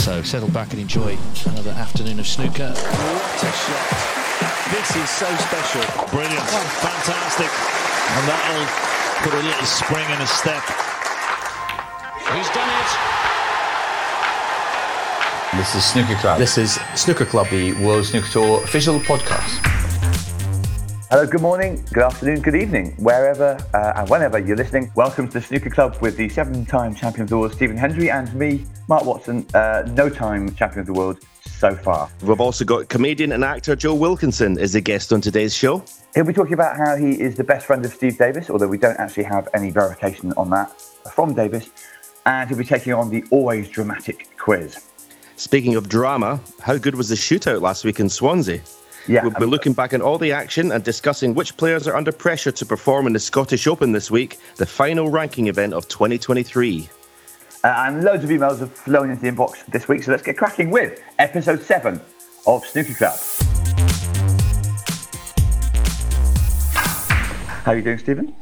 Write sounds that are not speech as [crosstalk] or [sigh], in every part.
So settle back and enjoy another afternoon of snooker. What a shot. This is so special. Brilliant. Fantastic. And that'll put a little spring in his step. He's done it. This is Snooker Club. This is Snooker Club, the World Snooker Tour official podcast. Hello, good morning, good afternoon, good evening, wherever uh, and whenever you're listening. Welcome to the Snooker Club with the seven time champion of the world, Stephen Hendry, and me, Mark Watson, uh, no time champion of the world so far. We've also got comedian and actor Joe Wilkinson as a guest on today's show. He'll be talking about how he is the best friend of Steve Davis, although we don't actually have any verification on that from Davis. And he'll be taking on the always dramatic quiz. Speaking of drama, how good was the shootout last week in Swansea? Yeah, We'll be looking back at all the action and discussing which players are under pressure to perform in the Scottish Open this week, the final ranking event of 2023. Uh, and loads of emails have flown into the inbox this week, so let's get cracking with episode seven of Snooker Club. How are you doing, Stephen?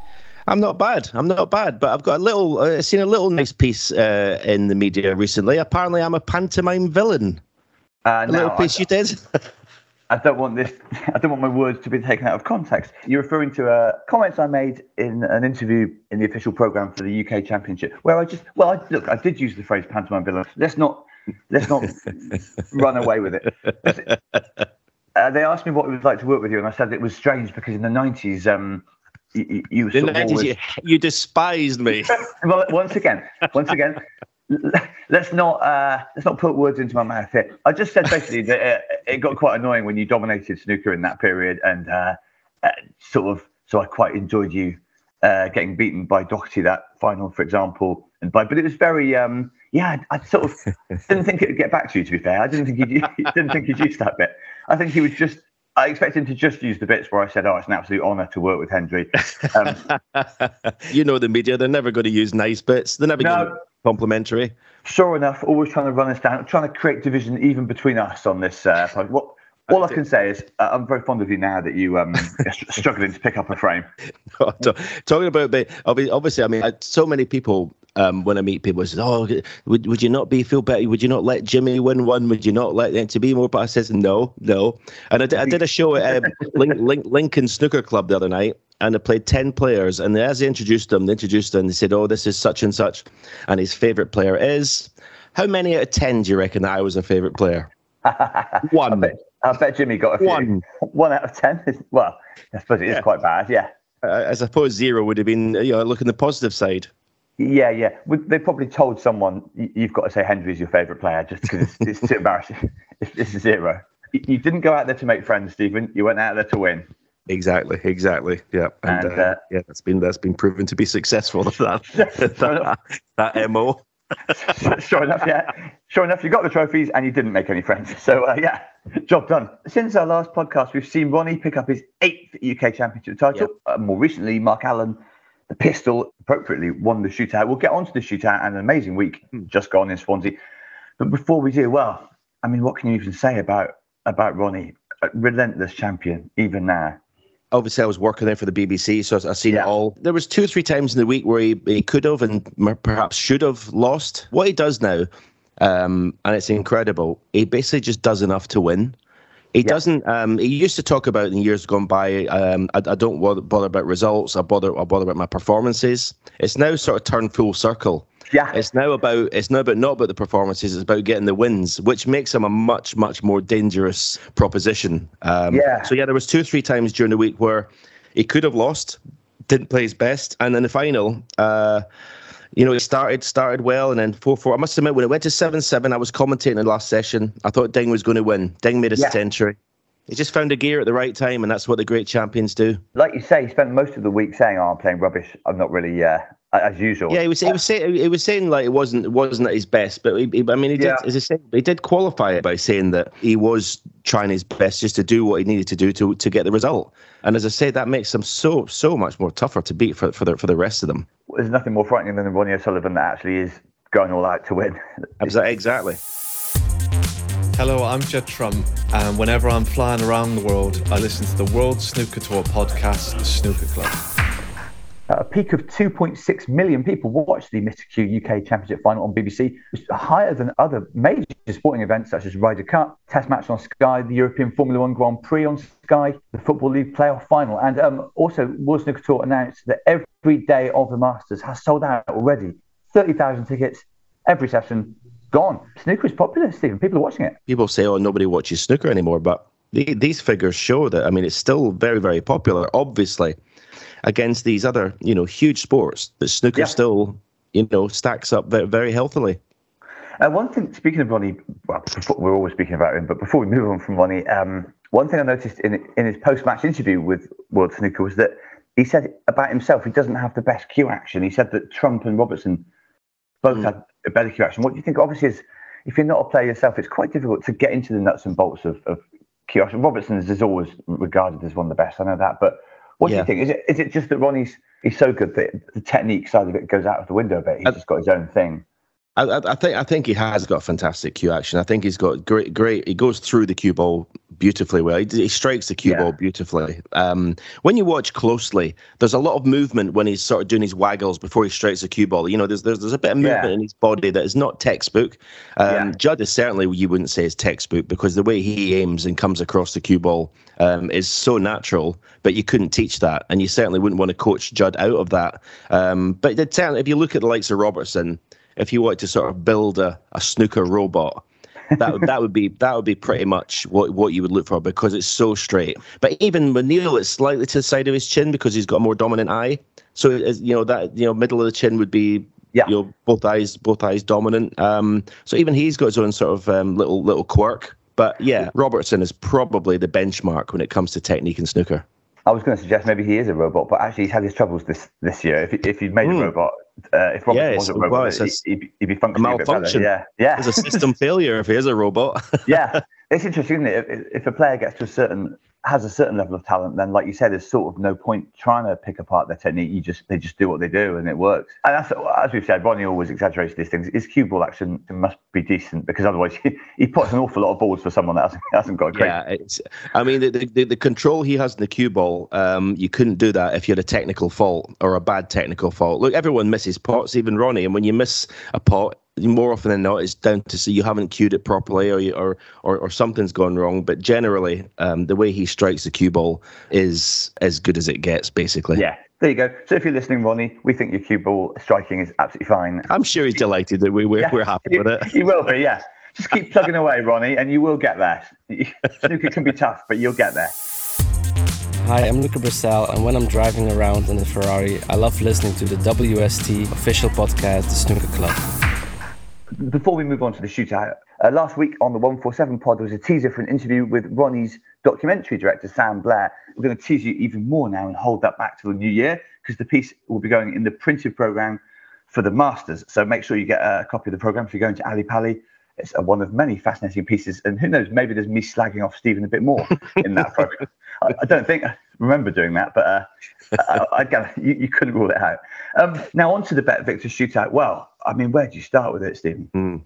I'm not bad. I'm not bad, but I've got a little. Uh, seen a little nice piece uh, in the media recently. Apparently, I'm a pantomime villain. Uh, A little piece you did. [laughs] I don't want this. [laughs] I don't want my words to be taken out of context. You're referring to uh, comments I made in an interview in the official program for the UK Championship, where I just well, I, look, I did use the phrase pantomime villain. Let's not let's not [laughs] run away with it. Uh, they asked me what it was like to work with you, and I said it was strange because in the '90s, um, you, you, The 90s, always- you, you despised me. [laughs] well, once again, once again, let's not uh, let's not put words into my mouth here. I just said basically that uh, it got quite annoying when you dominated snooker in that period, and uh, uh, sort of. So I quite enjoyed you uh, getting beaten by Doherty that final, for example, and by. But it was very. Um, yeah, I, I sort of [laughs] didn't think it would get back to you. To be fair, I didn't think he'd [laughs] didn't think he'd use that bit. I think he was just. I expected him to just use the bits where I said, "Oh, it's an absolute honour to work with Hendry." Um, [laughs] you know the media; they're never going to use nice bits. They're never No. going to complimentary. Sure enough, always trying to run us down, trying to create division even between us on this. Uh, [laughs] what all I can say is uh, I'm very fond of you now that you um, [laughs] are struggling to pick up a frame. [laughs] Ta- Talking about, obvi- obviously, I mean, I, so many people. Um, when I meet people, say, "Oh, would would you not be feel better? Would you not let Jimmy win one? Would you not let them to be more?" But I says, "No, no." And I did, I did a show at um, Link, Link, Lincoln Snooker Club the other night, and they played ten players. And as they introduced them, they introduced them. They said, "Oh, this is such and such," and his favorite player is. How many out of ten do you reckon that I was a favorite player? [laughs] One. I bet Jimmy got a few. One. [laughs] One out of ten. Is, well, I suppose it is quite bad. Yeah, Uh, I suppose zero would have been, you know, look on the positive side. yeah, yeah. They probably told someone you've got to say Hendry's your favourite player just because it's, it's too embarrassing. [laughs] It's, it's zero. You didn't go out there to make friends, Stephen. You went out there to win. Exactly, exactly. Yeah, and, And, uh, uh, yeah, that's been that's been proven to be successful. [laughs] That that, [laughs] that mo. [laughs] sure enough, yeah. Sure enough, you got the trophies and you didn't make any friends. So, uh, yeah, job done. Since our last podcast, we've seen Ronnie pick up his eighth UK Championship title. Uh, more recently, Mark Allen, the pistol, appropriately won the shootout. We'll get on to the shootout and an amazing week just gone in Swansea. But before we do, well, I mean, what can you even say about about Ronnie? A relentless champion, even now. Obviously, I was working there for the BBC, so I've seen Yeah. it all. There was two or three times in the week where he, he could have and perhaps should have lost. What he does now, um, and it's incredible. He basically just does enough to win. He doesn't. Um, he used to talk about in years gone by. Um, I, I don't bother, bother about results. I bother. I bother about my performances. It's now sort of turned full circle. Yeah. It's now about. It's now about not about the performances. It's about getting the wins, which makes him a much much more dangerous proposition. Um, Yeah. So yeah, there was two or three times during the week where he could have lost, didn't play his best, and in the final. Uh, you know, it started started well, and then four four. I must admit, when it went to seven seven, I was commentating in the last session. I thought Ding was going to win. Ding made a Yeah. century. He just found a gear at the right time, and that's what the great champions do. Like you say, he spent most of the week saying, "Oh, I'm playing rubbish. I'm not really uh, as usual." Yeah, he was. He was saying. He was saying like it wasn't. It wasn't at his best, but he, he- I mean, he did. Yeah. As I said, he did qualify it by saying that he was trying his best just to do what he needed to do to to get the result. And as I say, that makes him so so much more tougher to beat for for the for the rest of them. There's nothing more frightening than Ronnie O'Sullivan that actually is going all out to win. [laughs] Exactly. Hello, I'm Judd Trump, and whenever I'm flying around the world, I listen to the World Snooker Tour podcast, The Snooker Club. A peak of 2.6 million people watched the Mr. Q UK Championship final on BBC, which is higher than other major sporting events such as Ryder Cup, Test Match on Sky, the European Formula One Grand Prix on Sky, the Football League playoff final. And um, also, World Snooker announced that every day of the Masters has sold out already. 30,000 tickets, every session gone. Snooker is popular, Stephen. People are watching it. People say, oh, nobody watches snooker anymore, but these figures show that, I mean, it's still very, very popular, obviously against these other, you know, huge sports, but snooker yeah. still, you know, stacks up very, very healthily. Uh, one thing, speaking of Ronnie, well, we're always speaking about him, but before we move on from Ronnie, um, one thing I noticed in in his post match interview with World Snooker was that he said about himself he doesn't have the best cue action. He said that Trump and Robertson both mm. had a better cue action. What do you think? Obviously, is if you're not a player yourself, it's quite difficult to get into the nuts and bolts of, of cue action. Robertson's is always regarded as one of the best. I know that, but what yeah. do you think? Is it is it just that Ronnie's he's so good that the technique side of it goes out of the window a bit? He's I, just got his own thing. I, I, think I think he has got fantastic cue action. I think he's got great great. He goes through the cue ball beautifully well. He, he strikes the cue yeah. ball beautifully. Um, when you watch closely, there's a lot of movement when he's sort of doing his waggles before he strikes the cue ball. You know, there's there's, there's a bit of movement yeah. in his body that is not textbook. Um, yeah. Judd is certainly you wouldn't say is textbook because the way he aims and comes across the cue ball um, is so natural. But you couldn't teach that, and you certainly wouldn't want to coach Judd out of that. Um, but if you look at the likes of Robertson if you wanted to sort of build a, a snooker robot, that would [laughs] that would be that would be pretty much what what you would look for because it's so straight. But even with Neil, it's slightly to the side of his chin because he's got a more dominant eye. So you know that you know middle of the chin would be yeah. you know both eyes both eyes dominant. Um, so even he's got his own sort of um, little little quirk. But yeah, Robertson is probably the benchmark when it comes to technique and snooker. I was going to suggest maybe he is a robot, but actually he's had his troubles this this year. If if he'd made mm. a hmm. robot, uh, if Robert yeah, was a robot, well, he'd, he'd, be functioning a, malfunction. A yeah, yeah. It's a system [laughs] failure if he is a robot. yeah, it's interesting, isn't it? If, if a player gets to a certain has a certain level of talent, then like you said, there's sort of no point trying to pick apart their technique. You just they just do what they do and it works. And that's as we've said, Ronnie always exaggerates these things. His cue ball action must be decent because otherwise [laughs] he, he puts an awful lot of balls for someone that hasn't, [laughs] hasn't got a great. Yeah, it's. I mean, the, the, the control he has in the cue ball, um, you couldn't do that if you had a technical fault or a bad technical fault. Look, everyone misses pots, even Ronnie, and when you miss a pot, more often than not, it's down to see you haven't cued it properly or you, or, or, or something's gone wrong. But generally, um, the way he strikes the cue ball is as good as it gets, basically. Yeah. There you go. So if you're listening, Ronnie, we think your cue ball striking is absolutely fine. I'm sure he's delighted that we, we're, yeah, we're happy with it. He will be, yeah. Just keep plugging away, Ronnie, and you will get there. [laughs] Snooker can be tough, but you'll get there. Hi, I'm Luca Brecel, and when I'm driving around in the Ferrari, I love listening to the WST official podcast, The Snooker Club. Before we move on to the shootout, uh, last week on the 147 pod, there was a teaser for an interview with Ronnie's documentary director, Sam Blair. We're going to tease you even more now and hold that back to the new year because the piece will be going in the printed program for the Masters. So make sure you get a copy of the program if you're going to Ali Pali. It's one of many fascinating pieces. And who knows, maybe there's me slagging off Stephen a bit more [laughs] in that program. I, I, don't think remember doing that, but uh, I, I, you, you, couldn't rule it out. Um, now, on to the BetVictor shootout. Well, I mean, where do you start with it, Stephen? Mm.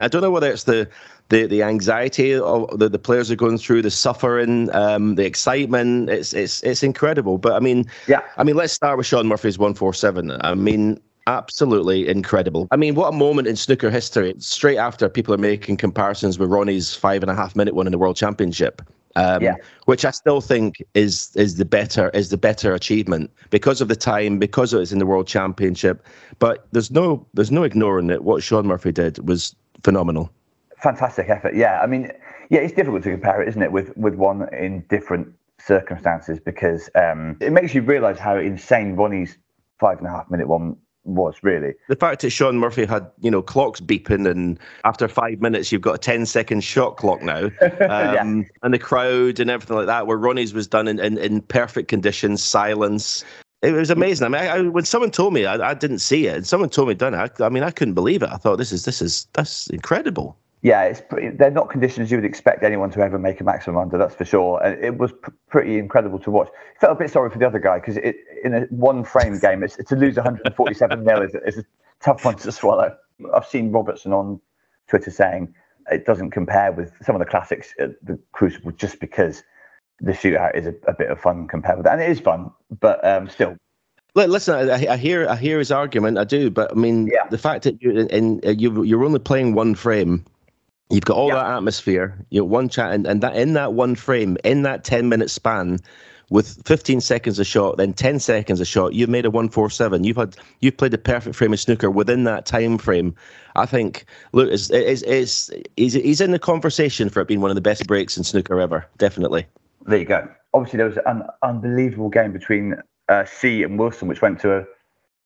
I don't know whether it's the the, the anxiety of the, the players are going through, the suffering, um, the excitement. It's it's it's incredible. But I mean, yeah. I mean, let's start with Shaun Murphy's one four seven. I mean, absolutely incredible. I mean, what a moment in snooker history. Straight after people are making comparisons with Ronnie's five and a half minute one in the World Championship um, yeah. which I still think is is the better is the better achievement because of the time, because it's in the World Championship. But there's no there's no ignoring it. What Shaun Murphy did was phenomenal. Fantastic effort. Yeah, I mean, yeah, it's difficult to compare it, isn't it, with with one in different circumstances because um, it makes you realise how insane Ronnie's five and a half minute one was really. The fact that Shaun Murphy had, you know, clocks beeping and after five minutes you've got a 10 second shot clock now. [laughs] Um, yeah. And the crowd and everything like that, where Ronnie's was done in, in, in perfect conditions, silence. It was amazing. I mean, I, I, when someone told me, I, I, didn't see it, and someone told me done it. I, I mean, I couldn't believe it. I thought this is this is that's incredible yeah, it's pretty, they're not conditions you would expect anyone to ever make a maximum under. That's for sure. And it was pr- pretty incredible to watch. Felt a bit sorry for the other guy because in a one frame game, it's, to lose 147 nil is, is a tough one to swallow. I've seen Robertson on Twitter saying it doesn't compare with some of the classics at the Crucible just because the shootout is a, a bit of fun compared with that, and it is fun, but um, still Listen, I, I, hear I hear his argument. I do, but I mean, yeah. the fact that you and you you're only playing one frame, you've got all that atmosphere. You know, one chat, and, and that in that one frame, in that ten minute span, with 15 seconds a shot, then 10 seconds a shot, you've made a 147. You've had you've played the perfect frame of snooker within that time frame. I think look, it's, it's, it's, he's, he's in the conversation for it being one of the best breaks in snooker ever. Definitely. There you go. Obviously, there was an unbelievable game between uh, Si and Wilson, which went to a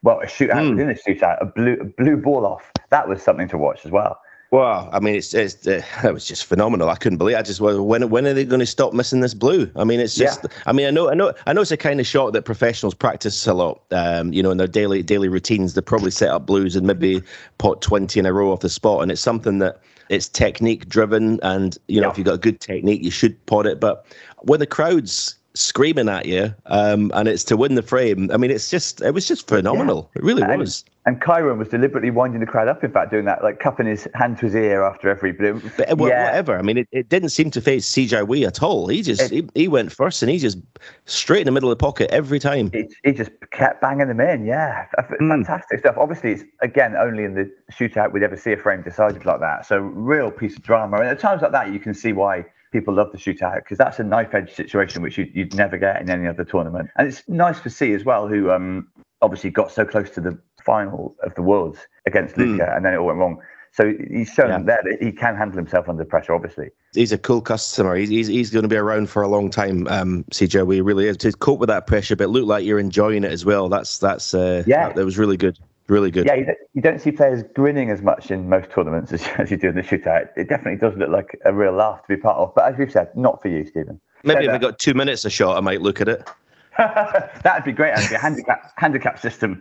well a shootout mm. within a shootout, a blue a blue ball off. That was something to watch as well. Well, I mean, it's, it's uh, [laughs] it was just phenomenal. I couldn't believe. It. I just when when are they going to stop missing this blue? I mean, it's just. Yeah. I mean, I know, I know, I know. It's a kind of shot that professionals practice a lot. Um, you know, in their daily daily routines, they probably set up blues and maybe pot twenty in a row off the spot, and it's something that it's technique driven. And you know, yeah. if you've got a good technique, you should pot it. But when the crowds screaming at you, um, and it's to win the frame. I mean, it's just it was just phenomenal. Yeah. It really and, was. And Kyren was deliberately winding the crowd up. In fact, doing that, like cupping his hand to his ear after every blue. But, yeah. whatever. I mean, it, it didn't seem to phase Si Jiahui at all. He just it, he, he, went first, and he just straight in the middle of the pocket every time. He, he just kept banging them in. Yeah, hmm. fantastic mm. stuff. Obviously, it's again only in the shootout we'd ever see a frame decided like that. So real piece of drama. And at times like that, you can see why people love the shootout because that's a knife edge situation which you'd, you'd, never get in any other tournament. And it's nice to see as well who um, obviously got so close to the final of the Worlds against Luca mm. and then it all went wrong. So he's shown yeah. there that he can handle himself under pressure, obviously. He's a cool customer. He's, he's, he's going to be around for a long time, um, CJ. We really is. To cope with that pressure, but look like you're enjoying it as well. That's, that's uh, yeah. that, that was really good really good. Yeah, you don't, you don't, see players grinning as much in most tournaments as, [laughs] as you do in the shootout. It definitely does look like a real laugh to be part of. But as we've said, not for you, Stephen. Maybe if we got two minutes a shot, I might look at it. [laughs] That'd be great, actually, a handicap, [laughs] handicap system.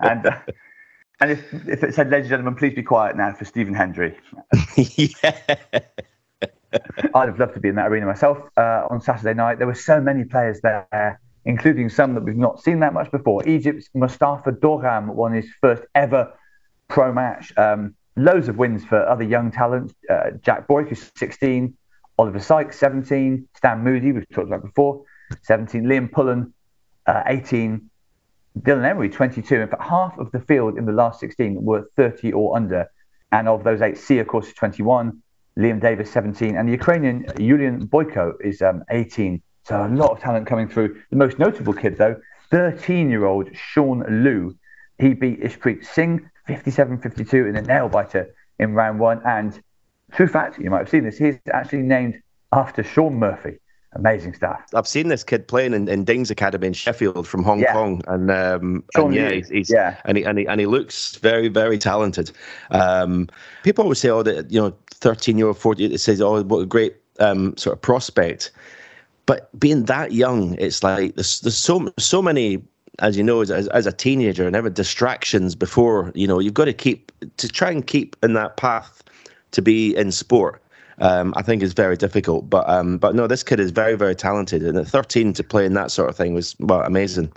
and uh, and if, if it said, ladies and gentlemen, please be quiet now for Stephen Hendry. yeah. I'd have loved to be in that arena myself uh, on Saturday night. There were so many players there including some that we've not seen that much before. Egypt's Mostafa Dorgham won his first ever pro match. Um, loads of wins for other young talents. Uh, Jack Boyk, who's 16, Oliver Sykes, 17, Stan Moody, we've talked about before, 17, Liam Pullen, uh, 18, Dylan Emery, 22. In fact, half of the field in the last 16 were 30 or under. And of those eight, Si, of course, is 21, Liam Davies, 17, and the Ukrainian Yulian Boyko is um, 18. So a lot of talent coming through. The most notable kid, though, 13 year old Sean Liu. He beat Ishpreet Singh 57 52 in a nail biter in round one. And true fact, you might have seen this, he's actually named after Shaun Murphy. Amazing stuff. I've seen this kid playing in, in Ding's Academy in Sheffield from Hong yeah. Kong, and um, and yeah, he's, he's, yeah, and he, and he and he looks very very talented. Um, people always say, "Oh, that you know, thirteen year old, forty. It says, oh, what a great um, sort of prospect." But being that young, it's like there's, there's so so many, as you know, as, as a teenager, and ever distractions before. You know, you've got to keep to try and keep in that path to be in sport. Um, I think is very difficult. But um, but no, this kid is very very talented, and at 13 to play in that sort of thing was well amazing.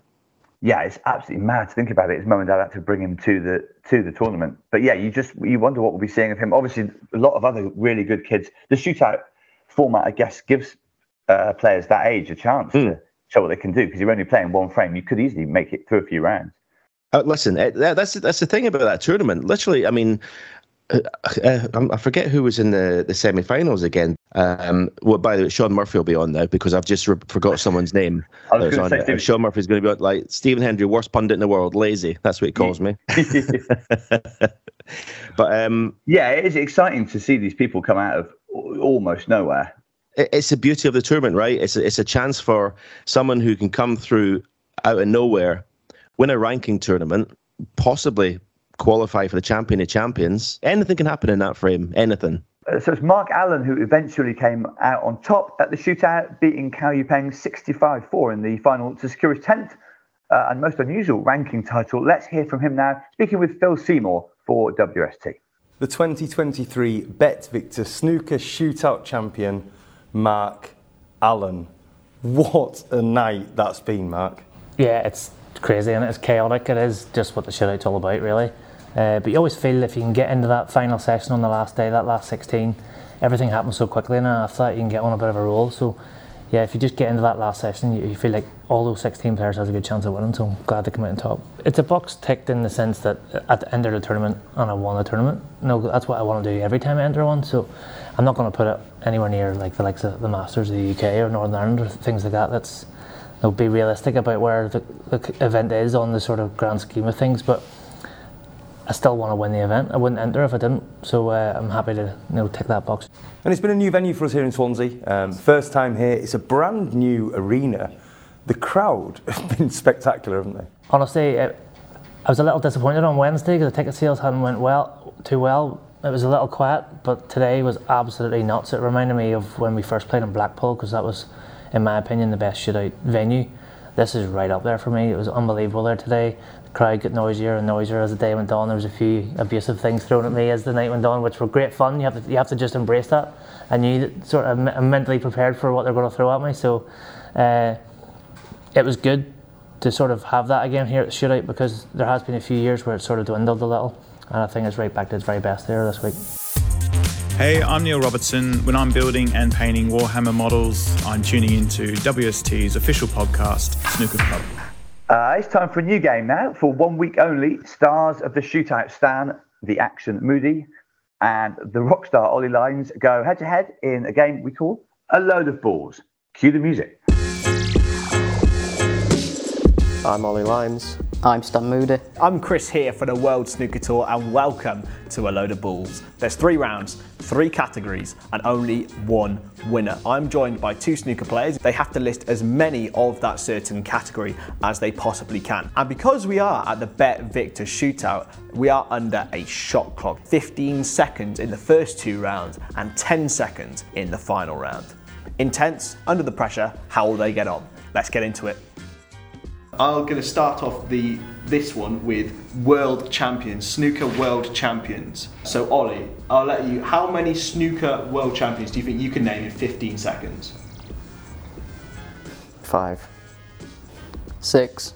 Yeah, it's absolutely mad to think about it. His mum and dad had to bring him to the to the tournament. But yeah, you just you wonder what we'll be seeing of him. Obviously, a lot of other really good kids. The shootout format, I guess, gives uh, players that age a chance mm. to show what they can do because you're only playing one frame. You could easily make it through a few rounds. Uh, listen, uh, that's that's the thing about that tournament. Literally, I mean, uh, uh, I forget who was in the, the semi-finals again. Um, well, by the way, Shaun Murphy will be on now because I've just re- forgot someone's name. [laughs] I was to say Shaun Murphy's going to be on, like Stephen Hendry, worst pundit in the world, lazy. That's what he calls me. [laughs] [laughs] but um, yeah, it is exciting to see these people come out of almost nowhere it's the beauty of the tournament, right? It's a, it's a chance for someone who can come through out of nowhere, win a ranking tournament, possibly qualify for the champion of champions. Anything can happen in that frame. Anything. Uh, so it's Mark Allen who eventually came out on top at the shootout, beating Cao Yupeng 65-4 in the final to secure his 10th uh, and most unusual ranking title. Let's hear from him now, speaking with Phil Seymour for WST. The 2023 BetVictor Snooker Shootout Champion Mark Allen. What a night that's been, Mark. Yeah, it's crazy and it's chaotic. It is just what the shootout's all about, really. Uh, but you always feel if you can get into that final session on the last day, that last 16, everything happens so quickly, and after that you can get on a bit of a roll. So yeah, if you just get into that last session, you, you feel like all those 16 players has a good chance of winning. So I'm glad to come out on top. It's a box ticked in the sense that at the end of the tournament, and I won the tournament. No, that's what I want to do every time I enter one. So I'm not going to put it anywhere near like the likes of the Masters of the UK or Northern Ireland or things like that. That's you know, be realistic about where the, the event is on the sort of grand scheme of things, but. I still want to win the event. I wouldn't enter if I didn't. So uh, I'm happy to you know tick that box. And it's been a new venue for us here in Swansea. Um, first time here. It's a brand new arena. The crowd [laughs] have been spectacular, haven't they? Honestly, it, I was a little disappointed on Wednesday because the ticket sales hadn't went well too well. It was a little quiet, but today was absolutely nuts. It reminded me of when we first played in Blackpool because that was, in my opinion, the best shootout venue. This is right up there for me. It was unbelievable there today crowd got noisier and noisier as the day went on. There was a few abusive things thrown at me as the night went on, which were great fun. You have to you have to just embrace that. Knew that sort of I'm mentally prepared for what they're going to throw at me. So uh, it was good to sort of have that again here at shootout because there has been a few years where it sort of dwindled a little, and I think it's right back to its very best there this week. Hey, I'm Neil Robertson. When I'm building and painting Warhammer models, I'm tuning into WST's official podcast, Snooker Club. Uh, it's time for a new game now. For one week only, stars of the shootout Stan, the action Moody, and the rock star Oli Lines go head to head in a game we call A Load of Balls. Cue the music. I'm Oli Lines. I'm Stan Moody. I'm Chris here for the World Snooker Tour and welcome to A Load of Balls. There's three rounds, three categories, and only one winner. I'm joined by two snooker players. They have to list as many of that certain category as they possibly can. And because we are at the BetVictor shootout, we are under a shot clock 15 seconds in the first two rounds and 10 seconds in the final round. Intense, under the pressure, how will they get on? Let's get into it. I'm going to start off the this one with world champions, snooker world champions. So Oli, I'll let you. How many snooker world champions do you think you can name in 15 seconds? Five. Six.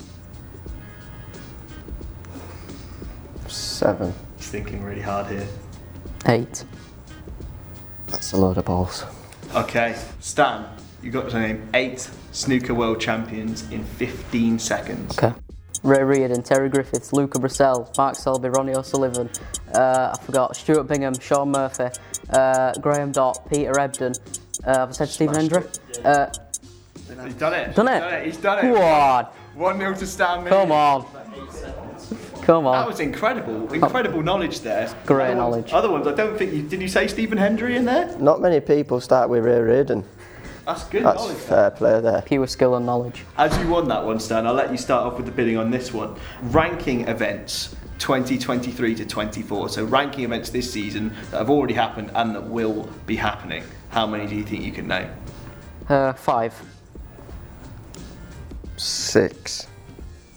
Seven. He's thinking really hard here. Eight. That's a load of balls. Okay, Stan, you got to name eight snooker world champions in 15 seconds. Okay. Ray Reardon, Terry Griffiths, Luca Brecel, Mark Selby, Ronnie O'Sullivan, uh, I forgot, Stuart Bingham, Shaun Murphy, uh, Graham Dott, Peter Ebdon, uh, have I said Stephen Hendry? Uh, He's done it. Done He's it? done it. He's done it. Come on. 1 0 to Stan. mate. Come on. Come on. That was incredible. Incredible knowledge there. Great other knowledge. Ones, other ones, I don't think you. Did you say Stephen Hendry in there? Not many people start with Ray Reardon. That's good That's knowledge. fair play there. Pure skill and knowledge. As you won that one, Stan, I'll let you start off with the bidding on this one. Ranking events 2023 to 24. So, ranking events this season that have already happened and that will be happening. How many do you think you can name? Uh, five. Six.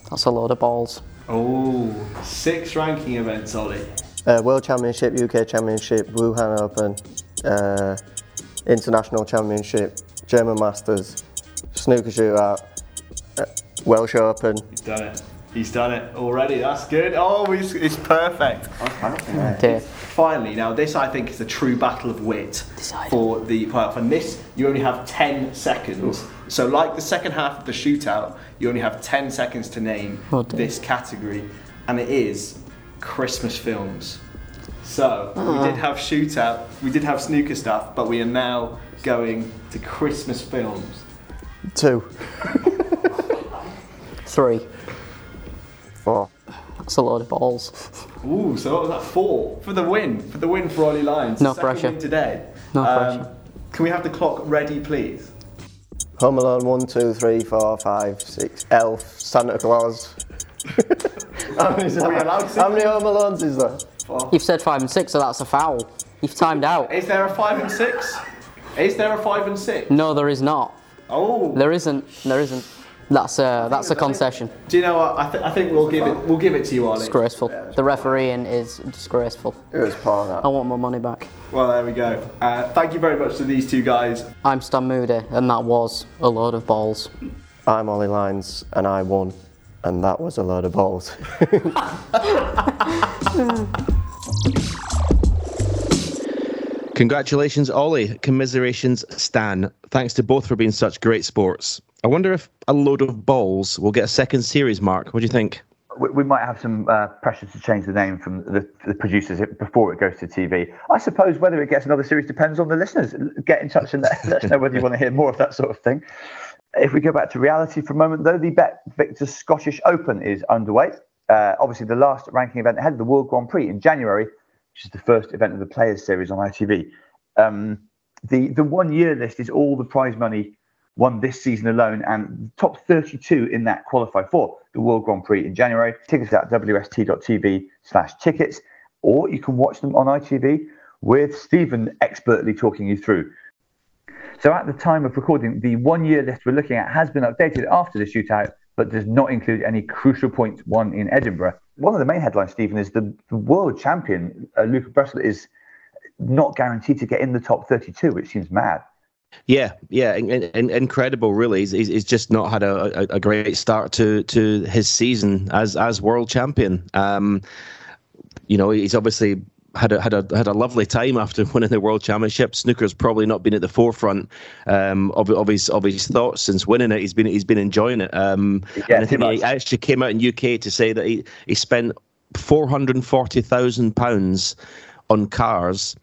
That's a load of balls. Oh, six ranking events, Oli. Uh, World Championship, UK Championship, Wuhan Open, uh, International Championship, German Masters, Snooker Shootout, uh, Welsh Open. He's done it. He's done it already. That's good. Oh, it's, it's perfect. Okay. Finally, now this I think is a true battle of wit for the playoff. And this, you only have 10 seconds. So, like the second half of the shootout, you only have 10 seconds to name Oh, this category. And it is Christmas films. So, Ah. we did have shootout, we did have snooker stuff, but we are now going to Christmas films. Two. Three. Four. That's a load of balls. Ooh, so what was that? Four for the win, for the win for Oli Lines. No Second pressure. Win today. No Um, pressure. Can we have the clock ready, please? Home Alone, one, two, three, four, five, six. Elf, Santa Claus. [laughs] How many, is Are we that? allowed How many Home Alones is there? You've said five and six, so that's a foul. You've timed out. Is there a five and six? Is there a five and six? No, there is not. Oh. There isn't. There isn't. That's a that's a concession. Do you know what? I, th- I think we'll give it. We'll give it to you, Oli. Disgraceful. The refereeing is disgraceful. It was poor that. I want my money back. Well, there we go. Uh, thank you very much to these two guys. I'm Stan Moody, and that was a load of balls. I'm Oli Lines, and I won, and that was a load of balls. [laughs] [laughs] Congratulations, Oli. Commiserations, Stan. Thanks to both for being such great sports. I wonder if a load of balls will get a second series, Mark. What do you think? We, might have some uh, pressure to change the name from the, the, producers before it goes to TV. I suppose whether it gets another series depends on the listeners. Get in touch and let, [laughs] let us know whether you want to hear more of that sort of thing. If we go back to reality for a moment, though, the Bet Victor Scottish Open is underway. Uh, obviously, the last ranking event ahead of the World Grand Prix in January which is the first event of the Players Series on ITV. Um, the the one year list is all the prize money won this season alone, and top 32 in that qualify for the World Grand Prix in January. Tickets at wst.tv/slash tickets, or you can watch them on ITV with Stephen expertly talking you through. So at the time of recording, the one year list we're looking at has been updated after the shootout, but does not include any crucial points won in Edinburgh one of the main headlines, Stephen, is the, world champion, uh, Luca Brecel, is not guaranteed to get in the top 32, which seems mad. Yeah, yeah, in, in, incredible. Really, he's, he's just not had a, a, a, great start to to his season as as world champion. Um, you know, he's obviously had a had a had a lovely time after [laughs] winning the world championship. Snooker's probably not been at the forefront um, of of his of his thoughts since winning it. He's been he's been enjoying it. Um, yeah, and I think he actually came out in UK to say that he he spent four hundred and forty thousand pounds on cars,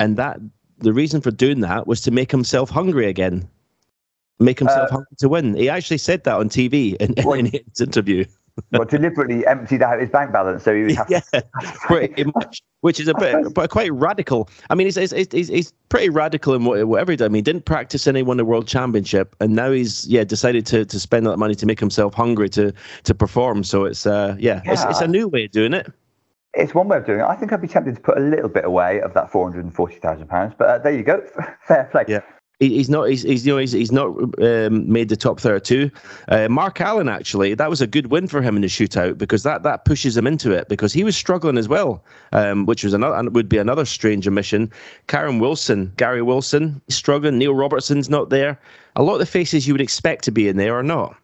and that the reason for doing that was to make himself hungry again, make himself uh, hungry to win. He actually said that on TV in, [laughs] in, in his interview [laughs] well, deliberately emptied out his bank balance so he would have yeah, [laughs] pretty much, which is a bit, but quite radical. I mean, he's, he's, he's, he's pretty radical in whatever he did. I mean, he didn't practice and he won the world championship, and now he's yeah decided to to spend that money to make himself hungry to to perform. So it's uh yeah, yeah. It's, it's a new way of doing it. It's one way of doing it. I think I'd be tempted to put a little bit away of that four hundred and forty thousand pounds, but uh, there you go, [laughs] fair play. Yeah he's not he's, he's you know he's, he's not um, made the top 32 uh, mark allen actually that was a good win for him in the shootout because that that pushes him into it because he was struggling as well um, which was another would be another strange omission. Kyren wilson gary wilson struggling. Neil robertson's not there. A lot of the faces you would expect to be in there are not.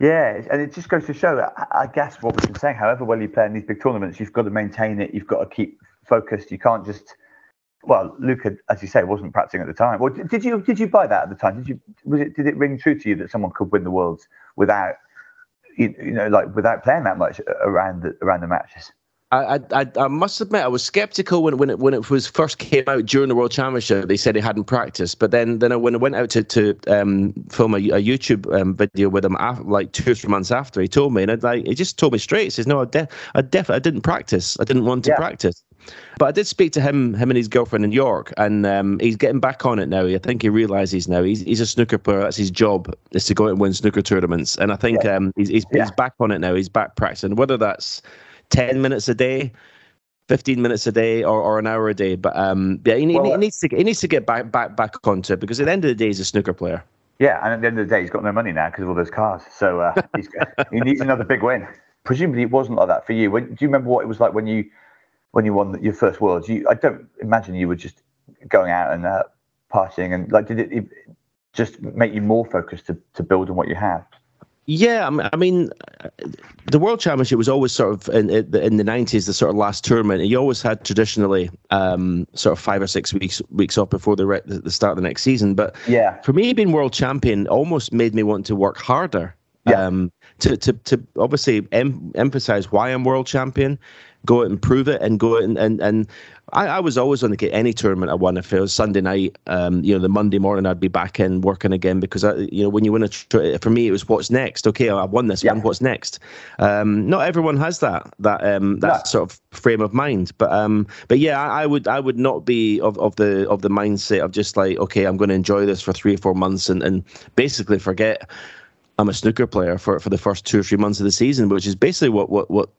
Yeah, and it just goes to show that I guess what we've been saying, however well you play in these big tournaments, you've got to maintain it, you've got to keep focused. You can't just well, Luca, as you say, wasn't practicing at the time. Well, did you did you buy that at the time? Did you was it did it ring true to you that someone could win the worlds without you, you know like without playing that much around the, around the matches? I, I, I must admit I was skeptical when, when it when it was first came out during the World Championship. They said he hadn't practiced, but then then when I went out to to um, film a, a YouTube um, video with him after, like two or three months after, he told me and I'd like he just told me straight. He says, "No, I, de- I definitely I didn't practice. I didn't want to yeah. practice." But I did speak to him, him and his girlfriend in York, and um, he's getting back on it now. I think he realizes now he's he's a snooker player. That's his job is to go out and win snooker tournaments. And I think yeah. um, he's he's, yeah. he's back on it now. He's back practicing. Whether that's ten minutes a day, 15 minutes a day or, or an hour a day. But um, yeah, he, well, he, needs to he needs to get back back back onto it because at the end of the day, he's a snooker player. Yeah, and at the end of the day, he's got no money now because of all those cars. So uh, [laughs] he needs another big win. Presumably, it wasn't like that for you. When, do you remember what it was like when you when you won your first worlds? You, I don't imagine you were just going out and uh, partying and like did it, it just make you more focused to to build on what you have? Yeah, I mean, the World Championship was always sort of in in the nineties, the sort of last tournament. You always had traditionally um, sort of five or six weeks weeks off before the re- the start of the next season. But yeah, for me, being world champion almost made me want to work harder. Yeah. Um, to to to obviously em- emphasize why I'm world champion, go out and prove it, and go out and and, and I, I was always on to get any tournament I won. If it was Sunday night, um, you know, the Monday morning I'd be back in working again because I, you know, when you win a for me it was what's next. Okay, I won this yeah. one. What's next? Um, not everyone has that that um, that yeah. sort of frame of mind, but um, but yeah, I, I, would I would not be of, of the of the mindset of just like okay, I'm going to enjoy this for three or four months and and basically forget. I'm a snooker player for, for the first two or three months of the season, which is basically what what what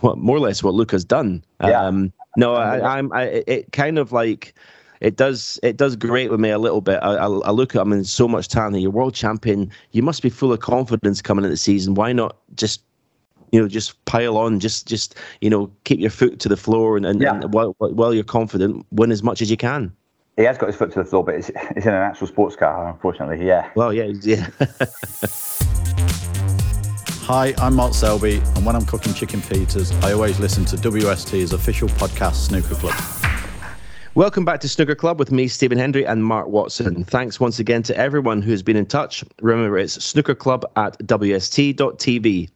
what more or less what Luca's done. Yeah. Um, no, I, am I, it kind of like it does it does great with me a little bit. I, I, I look at him and so much talent. You're world champion. You must be full of confidence coming into the season. Why not just you know just pile on, just just you know keep your foot to the floor and, and, yeah. and while, while you're confident, win as much as you can. He has got his foot to the floor, but it's, it's in an actual sports car, unfortunately. Yeah. Well, yeah, yeah. [laughs] Hi, I'm Mark Selby, and when I'm cooking chicken pitas, I always listen to WST's official podcast, Snooker Club. Welcome back to Snooker Club with me, Stephen Hendry, and Mark Watson. Thanks once again to everyone who's been in touch. Remember, it's snookerclub at wst.tv.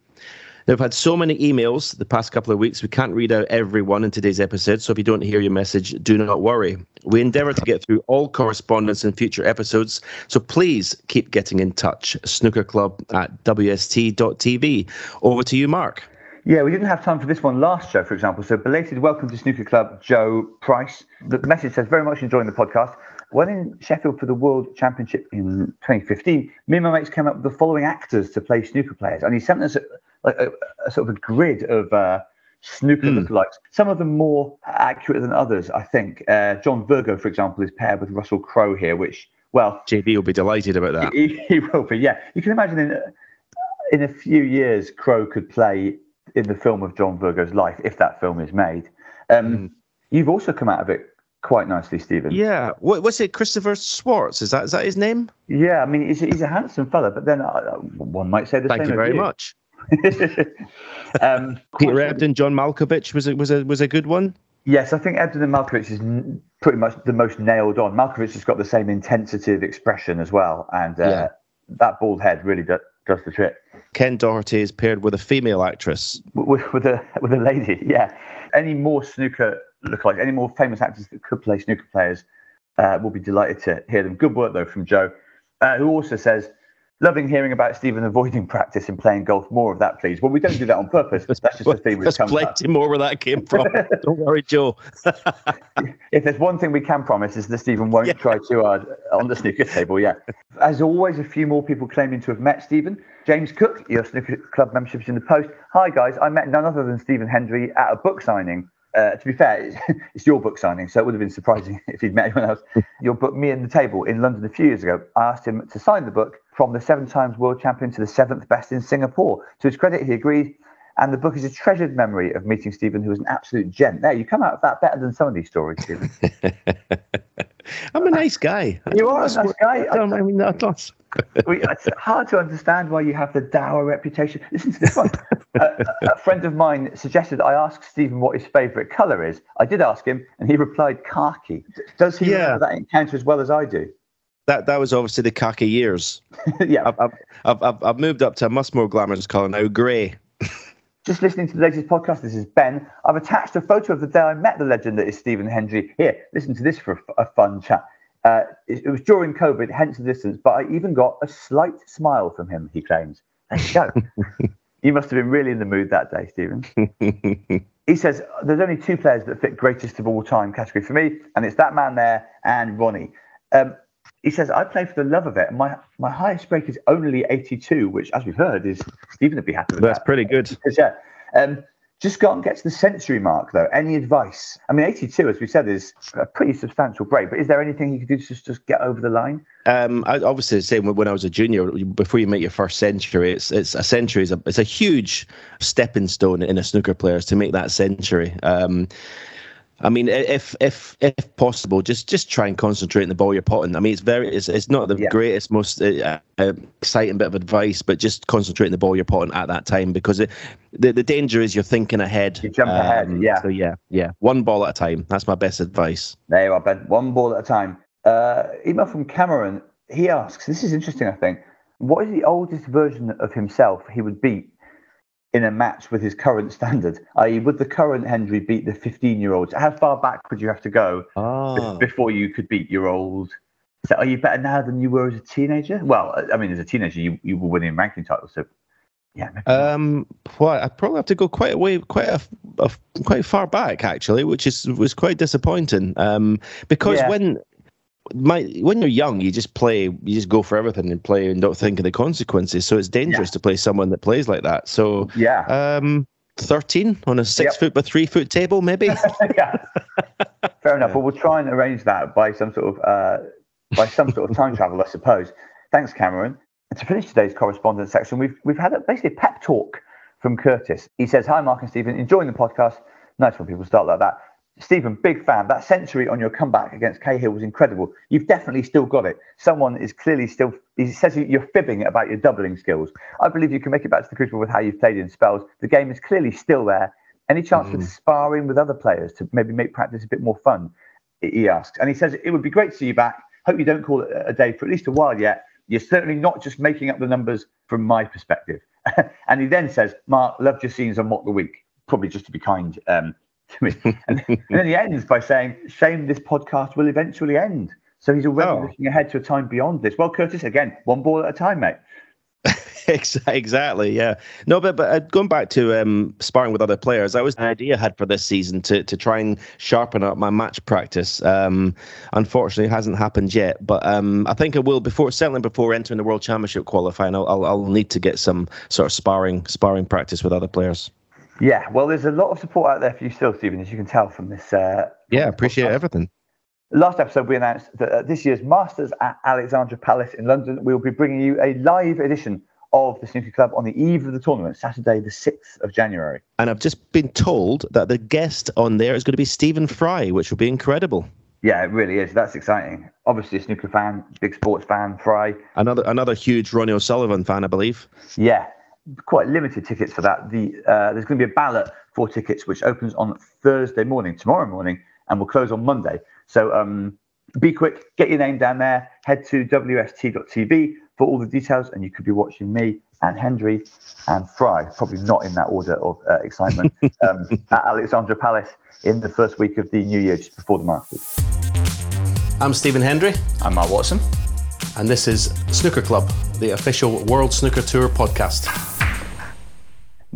We've had so many emails the past couple of weeks, we can't read out every one in today's episode. So if you don't hear your message, do not worry. We endeavour to get through all correspondence in future episodes. So please keep getting in touch. Snookerclub at wst.tv. Over to you, Mark. Yeah, we didn't have time for this one last show, for example. So, belated welcome to Snooker Club, Joe Price. The message says, very much enjoying the podcast. When in Sheffield for the World Championship in 2015, me and my mates came up with the following actors to play snooker players. And he sent us like a, a sort of a grid of uh, snooker mm. lookalikes, some of them more accurate than others, I think. Uh, John Virgo, for example, is paired with Russell Crowe here, which, well. JB will be delighted about that. [laughs] He, he will be, yeah. You can imagine in, in a few years, Crowe could play in the film of John Virgo's life, if that film is made. Um, mm. You've also come out of it quite nicely, Stephen. Yeah. What, what's it? Christopher Schwartz? Is that is that his name? Yeah. I mean, he's, he's a handsome fella, but then uh, one might say the Thank same. you very you. much. [laughs] um, Peter Ebdon, John Malkovich was a, was a was a good one. Yes, I think Ebdon and Malkovich is n- pretty much the most nailed on. Malkovich has got the same intensity of expression as well, and uh, yeah. that bald head really do, does the trick. Ken Doherty is paired with a female actress. With, with a with a lady, [laughs] yeah. Any more snooker look like any more famous actors that could play snooker players? Uh, we'll be delighted to hear them. Good work though from Joe, uh, who also says Loving hearing about Stephen avoiding practice and playing golf. More of that, please. Well, we don't do that on purpose. That's just a theme There's plenty more where that came from. [laughs] don't worry, Joe. [laughs] if there's one thing we can promise is that Stephen won't yeah. try too hard on the snooker table. Yeah. As always, a few more people claiming to have met Stephen. James Cook, your snooker club membership is in the post. Hi guys, I met none other than Stephen Hendry at a book signing. Uh, to be fair, [laughs] it's your book signing, so it would have been surprising if he'd met anyone else. Your book, Me and the Table, in London a few years ago. I asked him to sign the book from the seven times world champion to the seventh best in Singapore. To his credit, he agreed. And the book is a treasured memory of meeting Stephen, who was an absolute gent. There, you come out of that better than some of these stories, Stephen. [laughs] I'm a nice guy. You are a nice guy. I, I mean, not. it's hard to understand why you have the dour reputation. Listen to this one. a, a, friend of mine suggested I ask Stephen what his favourite colour is. I did ask him, and he replied khaki. Does he yeah. remember that encounter as well as I do? That that was obviously the khaki years. [laughs] yeah, I've, I've, I've, I've moved up to a much more glamorous colour now, grey. [laughs] Just listening to the latest podcast. This is Ben. I've attached a photo of the day I met the legend that is Stephen Hendry. Here, listen to this for a, a fun chat. Uh, it, it, was during COVID, hence the distance, but I even got a slight smile from him, he claims. There you go. [laughs] you must have been really in the mood that day, Stephen. he says there's only two players that fit greatest of all time category for me, and it's that man there and Ronnie. Um, he says, I play for the love of it. And my my highest break is only 82, which, as we've heard, is Stephen would be happy with That's that. pretty good. Yeah. Um, just got and get to the century mark, though. Any advice? I mean, 82, as we said, is a pretty substantial break. But is there anything you could do to just, just get over the line? Um, I obviously say when I was a junior, before you make your first century, it's it's a century is a it's a huge stepping stone in a snooker players to make that century. Um, I mean, if if if possible, just just try and concentrate on the ball you're potting. I mean, it's very it's, it's not the yeah. greatest, most uh, uh, exciting bit of advice, but just concentrate on the ball you're potting at that time because it, the the danger is you're thinking ahead. You jump um, ahead, yeah. So yeah, yeah, one ball at a time. That's my best advice. There you are, Ben. One ball at a time. Uh, email from Cameron. He asks, this is interesting. I think. What is the oldest version of himself he would beat in a match with his current standard? I.e., would the current Hendry beat the 15 year olds? How far back would you have to go oh. before you could beat your old? So are you better now than you were as a teenager? Well, I mean, as a teenager, you, you were winning ranking titles. So, yeah. Um, well, I probably have to go quite away, quite a, a, quite far back actually, which is was quite disappointing. Um, because yeah. when my when you're young, you just play, you just go for everything and play and don't think of the consequences. So it's dangerous yeah. to play someone that plays like that. So yeah, um, thirteen on a six yep. foot by three foot table, maybe. [laughs] yeah, fair enough. Well, we'll try and arrange that by some sort of uh, by some sort of time [laughs] travel, I suppose. Thanks, Cameron. And to finish today's correspondence section, we've we've had a, basically a pep talk from Curtis. He says, "Hi, Mark and Stephen, enjoying the podcast." Nice when people start like that. Stephen, big fan. That century on your comeback against Cahill was incredible. You've definitely still got it. Someone is clearly still, he says you're fibbing about your doubling skills. I believe you can make it back to the crucible with how you've played in spells. The game is clearly still there. Any chance mm. for sparring with other players to maybe make practice a bit more fun? He asks, and he says it would be great to see you back. Hope you don't call it a day for at least a while yet. You're certainly not just making up the numbers from my perspective. [laughs] and he then says, Mark, loved your scenes on Mock the Week. Probably just to be kind um, [laughs] And, and, then he ends by saying, shame this podcast will eventually end. So he's already oh. looking ahead to a time beyond this. Well, Curtis, again, one ball at a time, mate. [laughs] exactly, yeah. No, but but uh, going back to um, sparring with other players, that was an idea I had for this season to to try and sharpen up my match practice. Um, unfortunately, it hasn't happened yet, but um, I think it will before certainly before entering the World Championship qualifying. I'll, I'll, I'll need to get some sort of sparring sparring practice with other players. Yeah, well, there's a lot of support out there for you still, Stephen, as you can tell from this. Uh, yeah, appreciate podcast. everything. Last episode, we announced that uh, this year's Masters at Alexandra Palace in London, we will be bringing you a live edition of the Snooker Club on the eve of the tournament, Saturday, the 6th of January. And I've just been told that the guest on there is going to be Stephen Fry, which will be incredible. Yeah, it really is. That's exciting. Obviously, a snooker fan, big sports fan, Fry. Another another huge Ronnie O'Sullivan fan, I believe. Yeah, quite limited tickets for that. The uh, there's going to be a ballot for tickets, which opens on Thursday morning, tomorrow morning, and will close on Monday. So um, be quick, get your name down there. Head to wst.tv for all the details, and you could be watching me and Hendry and Fry, probably not in that order of uh, excitement, [laughs] um, at Alexandra Palace in the first week of the new year, just before the Masters. I'm Stephen Hendry. I'm Mark Watson. And this is Snooker Club, the official World Snooker Tour podcast.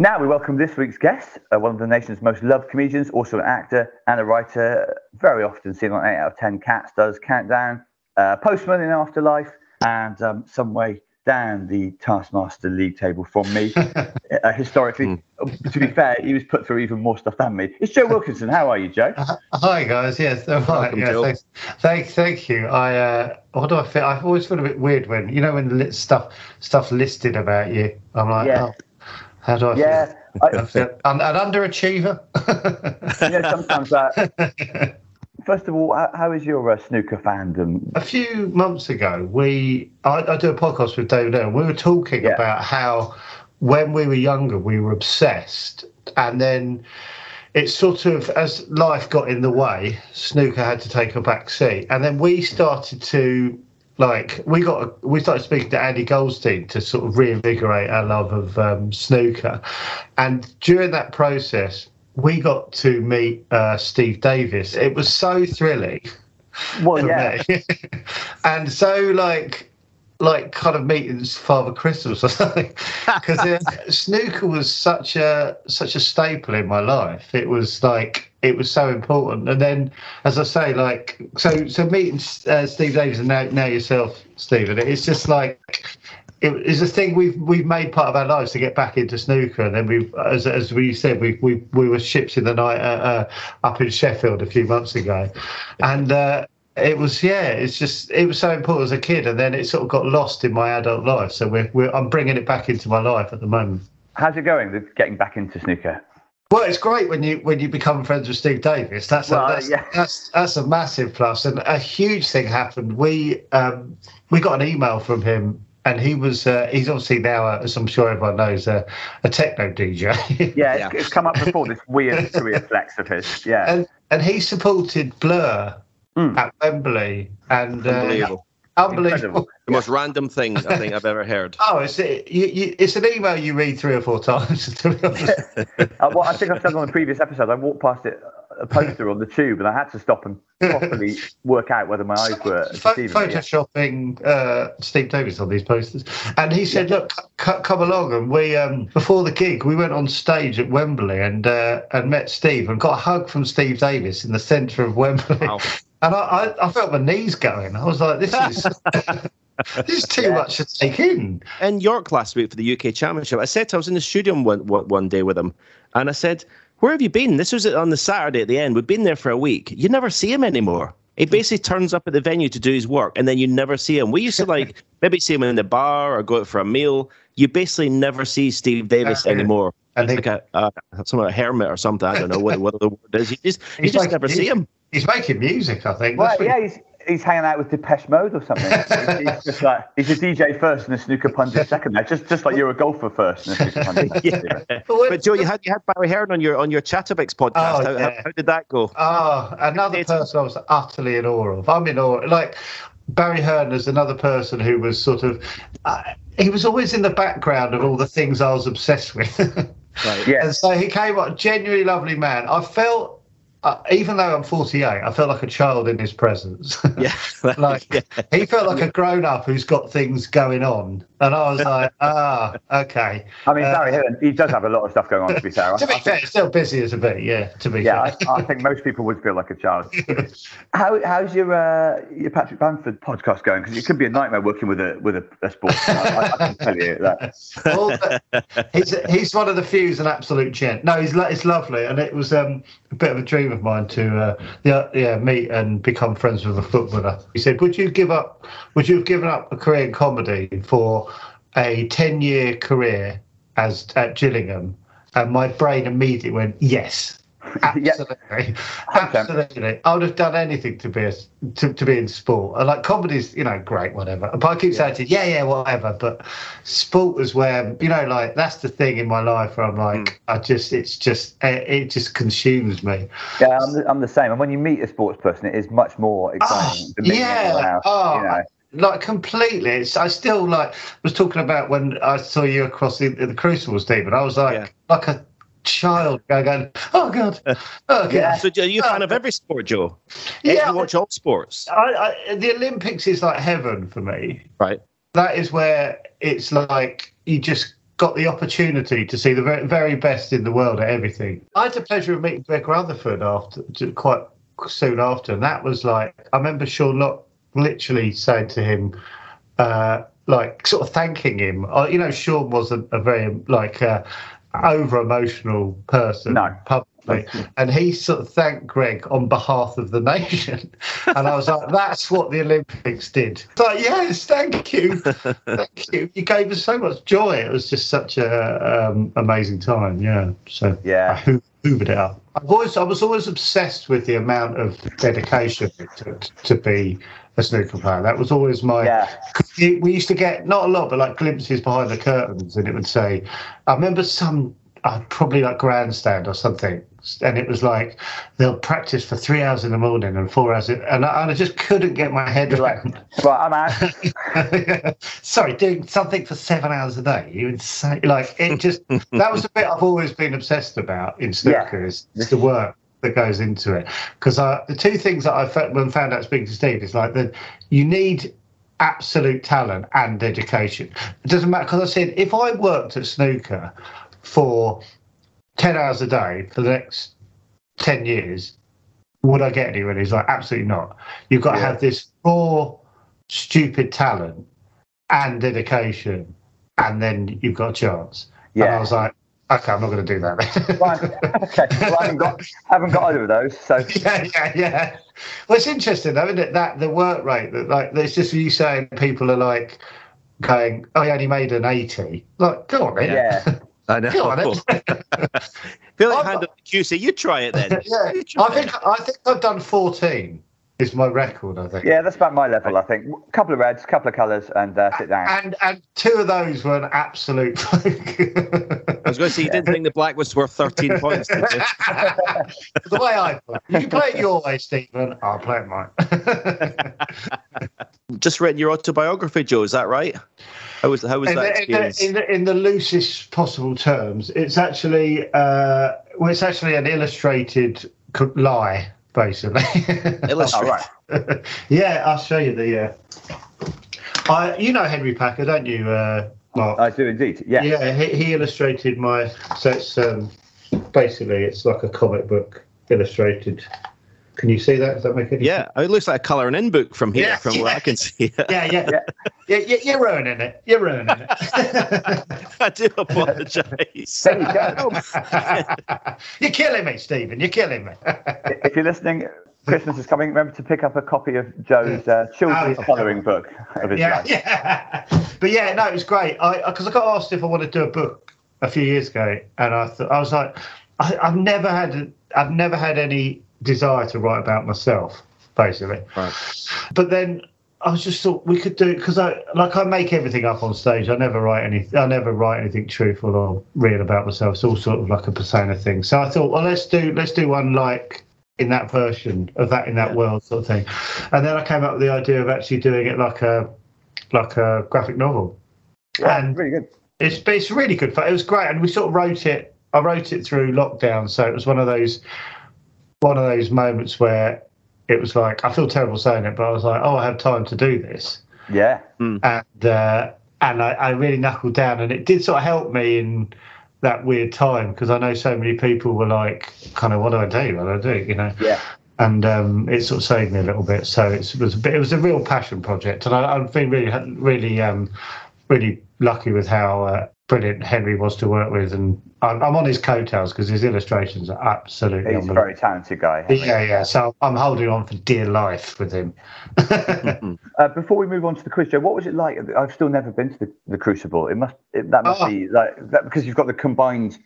Now we welcome this week's guest, uh, one of the nation's most loved comedians, also an actor and a writer, very often seen on 8 out of 10 Cats, does Countdown, uh, Postman in Afterlife, and um, some way down the Taskmaster league table from me. [laughs] uh, historically, mm. to be fair, he was put through even more stuff than me. It's Joe Wilkinson. How are you, Joe? Uh, hi guys. Yes, I'm fine. Yeah, thanks. Thank, thank you. I uh, what do I feel? I always feel a bit weird when you know when stuff stuff listed about you. I'm like, yeah. oh, how do I yeah, feel? I, an, underachiever. yeah, sometimes that [laughs] first of all, how is your uh, snooker fandom? A few months ago, we I, I do a podcast with David and we were talking yeah. about how when we were younger we were obsessed, and then it's sort of as life got in the way, snooker had to take a back seat, and then we started to like we got we started speaking to Andy Goldstein to sort of reinvigorate our love of um, snooker, and during that process, we got to meet uh, Steve Davis. It was so thrilling. Well, yeah, [laughs] and so like like kind of meeting Father Christmas or something [laughs] because snooker was such a such a staple in my life. It was like it was so important. And then, as I say, like so so meeting uh, Steve Davis and now now yourself, Stephen. It's just like it is a thing we've we've made part of our lives to get back into snooker, and then we, as as we said, we we we were ships in the night uh, uh, up in Sheffield a few months ago, and. Uh, it was yeah it's just it was so important as a kid and then it sort of got lost in my adult life so we're, we're i'm bringing it back into my life at the moment how's it going with getting back into snooker well, it's great when you when you become friends with Steve Davis. That's well, a, that's, yeah. that's that's a massive plus, and a huge thing happened. We um, we got an email from him and he was uh, he's obviously now uh, as i'm sure everyone knows uh, a techno dj yeah, [laughs] yeah. It's, it's, come up before this weird [laughs] career flex of his yeah and, and he supported blur mm. at wembley and uh, unbelievable Unbelievable. The most random thing I think I've ever heard. [laughs] Oh, it's you, you, it's an email you read three or four times. [laughs] To be honest. [laughs] uh, well, I think I said on the previous episode. I walked past it a poster on the tube, and I had to stop and properly work out whether my eyes were photoshopping uh, Steve Davis on these posters. And he said, yeah. "Look, c- come along." And we, um, before the gig, we went on stage at Wembley and uh, and met Steve and got a hug from Steve Davis in the centre of Wembley. Wow. And I, I, I, felt my knees going. I was like, "This is." [laughs] this is too yeah. much to take in. In York last week for the UK Championship, I said I was in the studio one, one day with him, and I said, where have you been? This was on the Saturday at the end. We've been there for a week. You never see him anymore. He basically turns up at the venue to do his work, and then you never see him. We used to like [laughs] maybe see him in the bar or go out for a meal. You basically never see Steve Davis anymore. I think like a, uh, some a hermit or something. I don't know what, what the word is. You just [laughs] you just like, never see him. He's making music, I think. Well, yeah, he's he's hanging out with Depeche Mode or something. [laughs] he's just like he's a DJ first and a snooker pundit second. Now, just just like you're a golfer first and a snooker pundit. [laughs] yeah. But Joe, you had you had Barry Hearn on your on your Chatabix podcast. Oh, how, yeah. how, how did that go? Oh, another person I was utterly in awe of. I'm in awe. Like Barry Hearn is another person who was sort of. Uh, he was always in the background of all the things I was obsessed with. [laughs] Right. Yeah. And so he came up, genuinely lovely man. I felt. Uh, even though I'm 48, I felt like a child in his presence. [laughs] Yeah. [laughs] like he felt like a grown up who's got things going on, and I was like, [laughs] ah, okay. I mean, Uh, Barry Hearn, he does have a lot of stuff going on. To be fair, to be I, I fair, think, still busy as a bee. Yeah, to be yeah, I, fair. I think most people would feel like a child. How, how's your uh, your Patrick Bamford podcast going? Because it could be a nightmare working with a with a, a sports. I, I, I can tell you that. All the- he's he's one of the few who's an absolute gent. No, he's lo- it's lovely, and it was um, a bit of a dream of mine to uh, yeah, yeah meet and become friends with a footballer. He said, "Would you give up? Would you have given up a career in comedy for a ten year career as at Gillingham?" And my brain immediately went, "Yes." [laughs] Absolutely, absolutely. I would have done anything to be a, to, to be in sport. And like comedy's, you know, great, whatever. But I keep saying to you, yeah, yeah, whatever. But sport is where you know, like that's the thing in my life where I'm hmm. like, I just, it's just, it, it just consumes me. Yeah, I'm the, I'm the same. And when you meet a sports person, it is much more ah, exciting than meeting yeah. else. oh, you know. like completely. It's, I still like was talking about when I saw you across the, the Crucible, Stephen. I was like, like a child going, going, oh god, oh god. So, are you a fan of every sport, Joe? Yeah. You watch all sports. I, I, the Olympics is like heaven for me. Right. That is where it's like you just got the opportunity to see the very, very best in the world at everything. I had the pleasure of meeting Greg Rutherford after quite soon after, and that was like I remember Sean Lock literally saying to him, uh, like sort of thanking him. Uh, you know, Sean was a, a very like uh, over emotional person No. publicly, and he sort of thanked Greg on behalf of the nation. [laughs] And I was like, that's what the Olympics did. It's like, yes, thank you, thank [laughs] you. You gave us so much joy. It was just such a um, amazing time. Yeah. So Yeah. I hoo- hoovered it up. I've always, I was always obsessed with the amount of dedication it took to be a snooker player. That was always my. Yeah. You- We used to get not a lot, but like glimpses behind the curtains, and it would say, I remember some, uh, probably like grandstand or something, and it was like they'll practice for three hours in the morning and four hours, in, and, I, and I just couldn't get my head around. Right, I'm out. [laughs] Sorry, doing something for seven hours a day. You insane. Like it just that was the bit I've always been obsessed about in snooker is, is the work that goes into it. Because the two things that I found, when found out speaking to Steve is like that you need absolute talent and education. It doesn't matter because I said if I worked at snooker for ten hours a day for the next ten years, would I get anywhere? He's like, absolutely not. You've got to have this raw, stupid talent and dedication, and then you've got a chance. And Yeah. I was like, okay, I'm not going to do that. Right. Okay. Well, I haven't got, haven't got either of those. So [laughs] yeah, yeah, yeah. Well, it's interesting, though, isn't it? That the work rate that like it's just you saying people are like going, oh, he only made an eighty. Like, go on, then. yeah. I know. Go on, then. [laughs] Feel like hand up the QC. You try it then. [laughs] yeah, I think I think I've done fourteen. Is my record, I think. Yeah, that's about my level, I think. A couple of reds, a couple of colours, and uh, sit down. And and two of those were an absolute I was going to say you didn't think the black was worth 13 points, did you? [laughs] the way I play. You play it your way, Stephen. I'll play it mine. [laughs] Just written your autobiography, Joe. Is that right? How was how was in, that the, in, the, in, the, in the loosest possible terms, it's actually uh, well, it's actually an illustrated lie, basically. Illustrated. [laughs] right. yeah, I'll show you the. Uh, I, you know Henry Packer, don't you, uh, Mark? I do indeed. Yeah. Yeah, he, he illustrated my. So it's um, basically it's like a comic book illustrated. Can you see that? Does that make any Yeah, it looks like a colouring in book from here, Yeah, from what yeah. I can [laughs] see. Yeah, yeah, yeah. yeah, yeah you're ruining it. You're ruining it. [laughs] I do apologise. There you go. [laughs] You're killing me, Stephen. You're killing me. if you're listening, Christmas is coming. Remember to pick up a copy of Joe's uh, children's Oh, yeah. colouring book of his yeah, life. yeah. But yeah, no, it was great. I because I got asked if I wanted to do a book a few years ago, and I thought I was like, I've never had I've never had any desire to write about myself. basically. Right. But then I was just thought we could do it because I like I make everything up on stage. I never write any. I never write anything truthful or real about myself. It's all sort of like a persona thing. So I thought, well, let's do let's do one like in that version of that in that world sort of thing. And then I came up with the idea of actually doing it like a like a graphic novel. Yeah, and really good. It's it's really good fun. It was great, and we sort of wrote it. I wrote it through lockdown, so it was one of those one of those moments where it was like I feel terrible saying it, but I was like, oh, I have time to do this, Yeah. and uh, and I, I really knuckled down, and it did sort of help me in that weird time because I know so many people were like, kind of, what do I do? What do I do? You know? Yeah. And um, it sort of saved me a little bit. So it was a bit, it was a real passion project, and I, I've been really, really, um, really lucky with how uh, brilliant Henry was to work with, and I'm, I'm on his coattails because his illustrations are absolutely He's a very talented guy. Henry. Yeah, yeah. So I'm holding on for dear life with him. [laughs] Uh, before we move on to the quiz, Joe, what was it like? I've still never been to the, the Crucible. It must it, that must Oh. be like that because you've got the combined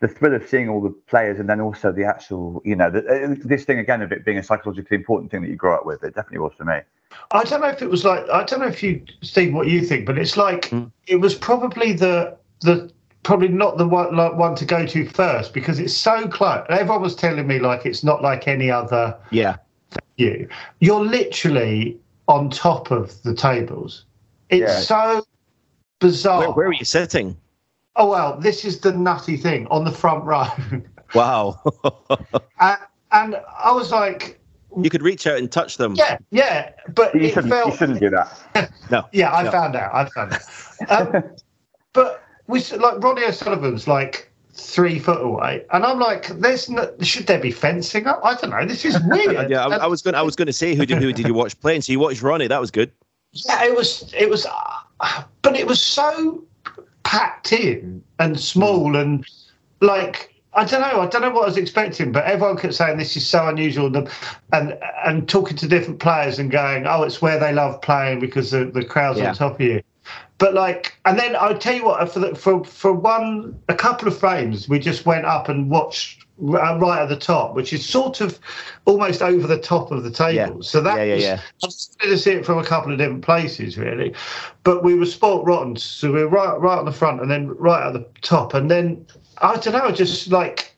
the thrill of seeing all the players and then also the actual you know the, uh, this thing again of it being a psychologically important thing that you grow up with. It definitely was for me. I don't know if it was like I don't know if you Steve what you think, but it's like it was probably the the probably not the one like one to go to first because it's so close. Everyone was telling me like it's not like any other Yeah. you. You're literally on top of the tables. It's Yeah. so bizarre. Where, where were you sitting? Oh well, this is the nutty thing on the front row, [laughs] Wow. and, and I was like, you could reach out and touch them. yeah, yeah, but You it shouldn't, felt you shouldn't do that. No. [laughs] Yeah, I No. found out. I found out. Um, [laughs] but we like Ronnie O'Sullivan's like three foot away, and I'm like, "There's no, should there be fencing up? I don't know. This is [laughs] weird." yeah, I, I was going. I was going to say who did who did you watch playing? So you watched Ronnie. That was good. Yeah, it was. It was, uh, but it was so packed in and small and like I don't know. I don't know what I was expecting, but everyone kept saying this is so unusual, and and, and talking to different players and going, "Oh, it's where they love playing because the, the crowd's Yeah. on top of you." But like, and then I'll tell you what. For the, for for one, a couple of frames, we just went up and watched uh, right at the top, which is sort of almost over the top of the table. Yeah. So that Yeah, yeah, was, yeah. I just wanted to see it from a couple of different places, really. But we were sport rotten, so we were right, right on the front, and then right at the top, and then I don't know, just like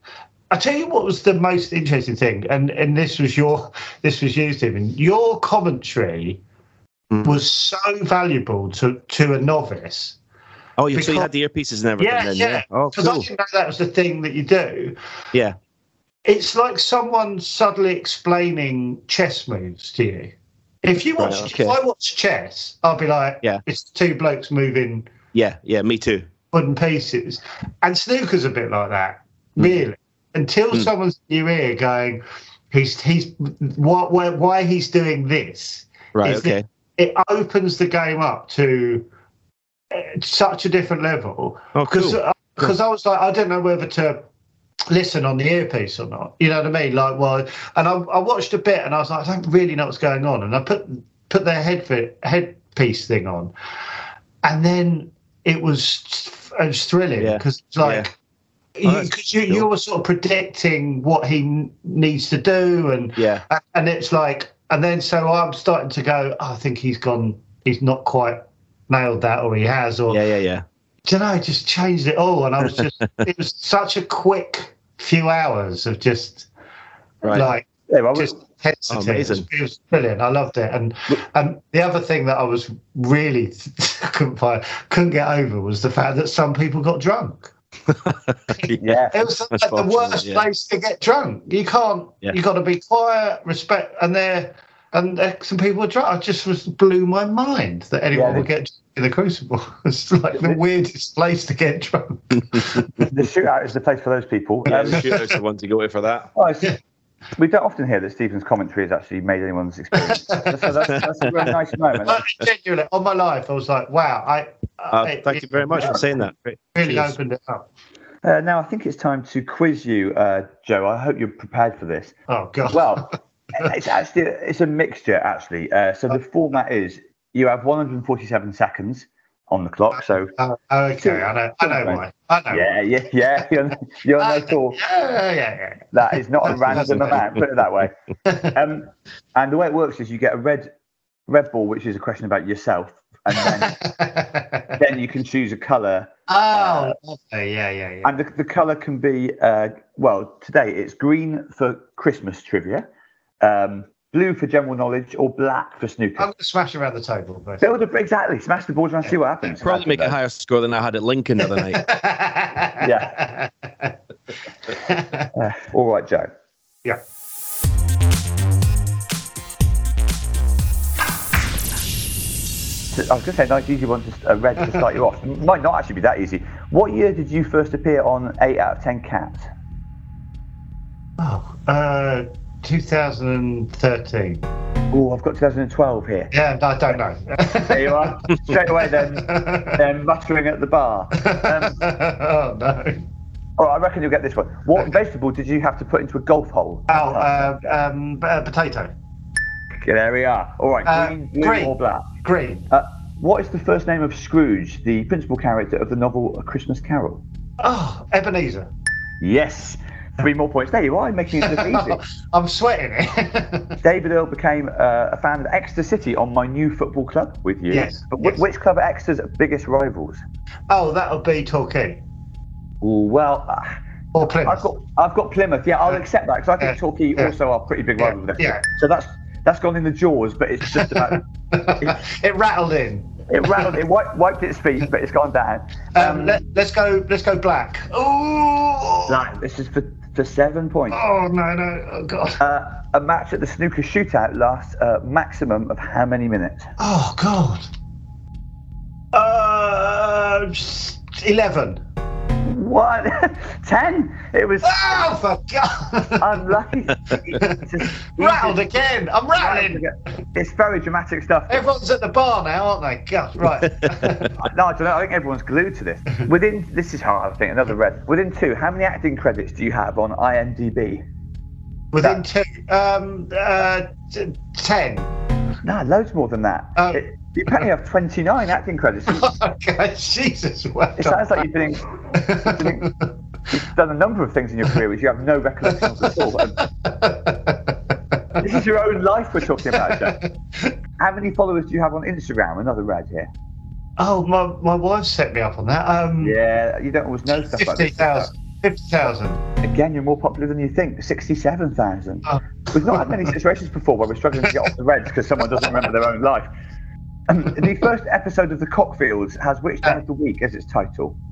I tell you what was the most interesting thing, and and this was your this was you, Stephen. Your commentary Mm. was so valuable to to a novice. Oh, you, so you had the earpieces and everything. Yeah, then, yeah. Oh, Because I cool. didn't know that was the thing that you do. Yeah. It's like someone suddenly explaining chess moves to you. If you watch, Right, okay. if I watch chess, I'll be like, Yeah. it's two blokes moving Yeah. Yeah. Me too. wooden pieces. And snooker's a bit like that, really. Until Mm. someone's in your ear going, he's he's what why, why he's doing this. Right. Okay. It opens the game up to uh, such a different level. Oh, Because cool. because I was like, I don't know whether to listen on the earpiece or not. You know what I mean? Like, well, and I, I watched a bit and I was like, I don't really know what's going on. And I put put their head headpiece thing on, and then it was it was thrilling Yeah. because it's like. Oh, Because you, you, were sort of predicting what he needs to do, and Yeah. and it's like, and then so I'm starting to go. Oh, I think he's gone. He's not quite nailed that, or he has, or Yeah. Yeah. Yeah. do you know, just changed it all. And I was just, [laughs] it was such a quick few hours of just Right. like, Yeah, well, just hesitant. Oh. It, was, it was brilliant. I loved it. And and the other thing that I was really [laughs] couldn't find, couldn't get over was the fact that some people got drunk. [laughs] Yeah. It was like the worst yeah. place to get drunk. You can't. Yeah. You got to be quiet, respect, and there. And there, some people were drunk. I just was blew my mind that anyone Yeah, would get drunk in the Crucible. [laughs] It's like the weirdest place to get drunk. [laughs] the shootout is the place for those people. Yeah. Um, The shooter's the one to go with for that. [laughs] oh, it's- we don't often hear that Stephen's commentary has actually made anyone's experience. so that's, that's a really nice moment. But genuinely, on my life, I was like, wow. I. Uh, I- thank you very much for saying that. Great. Really Cheers. opened it up. Uh, now I think it's time to quiz you, uh, Joe. I hope you're prepared for this. Oh God. Well, it's actually it's a mixture actually. Uh, so the format is you have 147 seconds on the clock. So Oh, okay, I know, I know why. I know. yeah, yeah, yeah. [laughs] You're, you're no [laughs] fool. Yeah, yeah, yeah. That is not a random amount. Put it that way. [laughs] Um, and the way it works is you get a red red ball, which is a question about yourself, and then then you can choose a colour. Oh, lovely. yeah, yeah, yeah. And the, the colour can be uh, well today it's green for Christmas trivia, um, blue for general knowledge, or black for snooker. I'm going to smash around the table. basically. Build a, exactly. Smash the boards around, see what happens. Probably make a higher score than I had at Lincoln the other night. [laughs] Yeah. Uh, [laughs] all right, Joe. Yeah. I was going to say, nice, easy one, just a red to start you off. Might not actually be that easy. What year did you first appear on 8 out of 10 cats? Oh, uh, 2013. Oh, I've got 2012 here. Yeah, I don't know. There you are. Straight away, then, [laughs] then muttering at the bar. Um, [laughs] oh no. all right, I reckon you'll get this one. What vegetable did you have to put into a golf hole? Oh, uh, um, uh, potato. Okay, there we are. All right, Uh, green, blue, green. or black? Green. Uh, what is the first name of Scrooge, the principal character of the novel A Christmas Carol? Oh, Ebenezer. Yes. Three more points. There you are, making it look [laughs] easy. I'm sweating it. [laughs] David Earl became uh, a fan of Exeter City on my new football club with you. Yes, But wh- Which club are Exeter's biggest rivals? oh, that'll be Torquay. Ooh, well, uh, Or Plymouth. I've got I've got Plymouth. Yeah, I'll accept that because I think Yeah, Torquay yeah. also are pretty big rivals. with Exeter. yeah. So that's that's gone in the jaws, but it's just about [laughs] it rattled in. it rattled, it wiped, wiped its feet, but it's gone down. Um, let, let's go. Let's go black. Oh. Right, this is for, for seven points. Oh no no. Oh god. Uh, a match at the snooker shootout lasts a maximum of how many minutes? Oh god. Uh, eleven. What? [laughs] Ten? It was Oh for God. unlucky. Just- [laughs] Rattled again. I'm rattling. It's very dramatic stuff. Everyone's at the bar now, aren't they? God, right. [laughs] No, I don't know. I think everyone's glued to this. Within this is hard. I think another red. Within two, how many acting credits do you have on IMDb? Within two, um, uh, t- ten. No, loads more than that. Oh. It- you apparently have 29 acting credits. [laughs] okay, Jesus. Well It sounds like you've been, you've been- you've done a number of things in your career which you have no recollection of at all. this is your own life we're talking about. How many followers do you have on Instagram? Another red here. Oh, my, my wife set me up on that. Um, Yeah, you don't always know stuff like this. 50,000. 50,000. Again, you're more popular than you think. 67,000. Oh. We've not had many situations before where we're struggling to get off the reds because someone doesn't remember their own life. Um, the first episode of The Cockfields has which day of the week as its title? [laughs]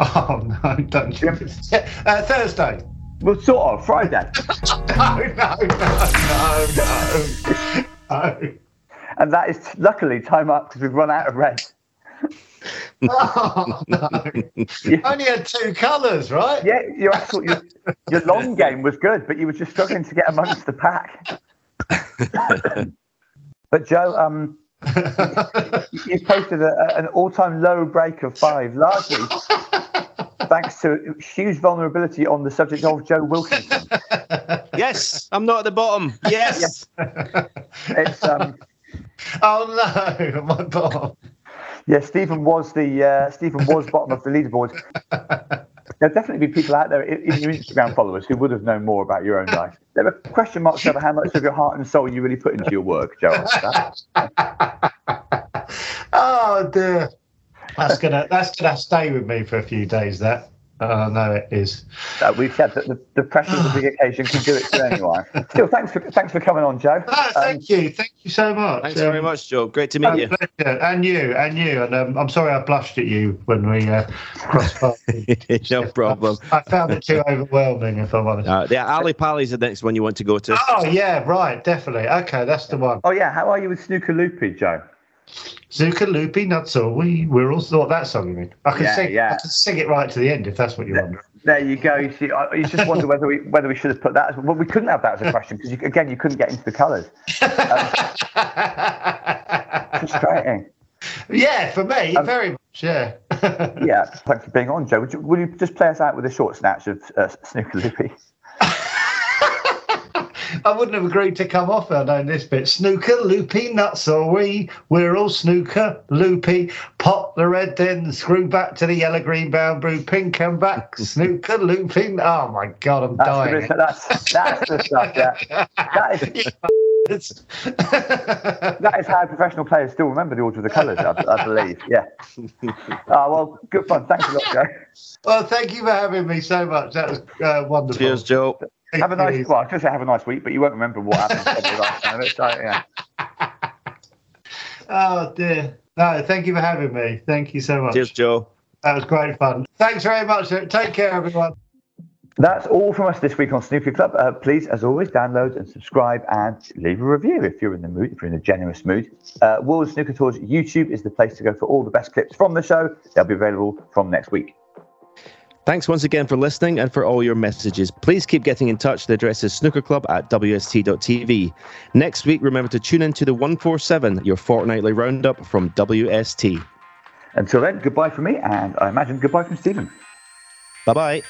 Oh, no, don't you? Uh, Thursday. Well, sort of, Friday. No, [laughs] no, no, no, no. no. And that is luckily time up because we've run out of red. [laughs] Oh, no. You only had two colours, right? Yeah, your actual your, your long game was good, but you were just struggling to get amongst the pack. but Joe, um, [laughs] you posted a, an all-time low break of five, largely [laughs] thanks to huge vulnerability on the subject of Joe Wilkinson. [laughs] yes, I'm not at the bottom. Yes. It's um, Oh, no, my bottom. yeah, Stephen was the uh, Stephen was bottom of the leaderboard. There'll definitely be people out there, in your Instagram followers, who would have known more about your own life. There are question marks over how much of your heart and soul you really put into your work, Joe. [laughs] Oh, dear. That's gonna that's gonna stay with me for a few days. That oh no, it is. Uh, we've said that the, the pressure of the big [sighs] occasion can do it to anyone. Still, thanks for thanks for coming on, Joe. No, thank you, thank you so much. Thanks very Um, much, Joe. Great to meet oh, you. pleasure. And you, and you, and um, I'm sorry I blushed at you when we uh, crossed paths. [laughs] no problem. I found it too overwhelming, if I'm honest. Uh, yeah, Ali Pali's the next one you want to go to. Oh yeah, right, definitely. Okay, that's the one. Oh yeah, how are you with Snooker Loopy, Joe? Zuka Loopy Nuts all we we're all thought that song you mean. I can Yeah, sing yeah. I can sing it right to the end if that's what you want. There you go. You, see, I, you just wonder whether we whether we should have put that. As, well, we couldn't have that as a question because again, you couldn't get into the colours. Um, [laughs] frustrating. Yeah, for me, very much, yeah. [laughs] Yeah, thanks for being on, Joe. Would you, will you just play us out with a short snatch of uh, Snooker Loopy? I wouldn't have agreed to come off on known this bit. Snooker, loopy, nuts are we. We're all snooker, loopy. Pop the red then, screw back to the yellow, green, brown, blue, pink, and back. [laughs] Snooker, loopy. Oh my God, I'm That's, dying. the, that's, that's the stuff, yeah. [laughs] That is, [laughs] that is how professional players still remember the order of the colours, I, I believe. Yeah. Oh, well, good fun. Thanks a lot, Joe. Well, thank you for having me so much. That was uh, wonderful. Cheers, Joe. Have a nice, well, I was going to say have a nice week, but you won't remember what happened last time. So, yeah. [laughs] Oh dear. No, thank you for having me. Thank you so much. Cheers, Joe. That was great fun. Thanks very much. Take care, everyone. That's all from us this week on Snooker Club. Uh, please, as always, download and subscribe and leave a review if you're in the mood, if you're in a generous mood. Uh, World Snooker Tours YouTube is the place to go for all the best clips from the show. They'll be available from next week. Thanks once again for listening and for all your messages. Please keep getting in touch. The address is snookerclub at wst.tv. Next week, remember to tune in to the 147, your fortnightly roundup from WST. Until then, goodbye from me, and I imagine goodbye from Stephen. Bye bye.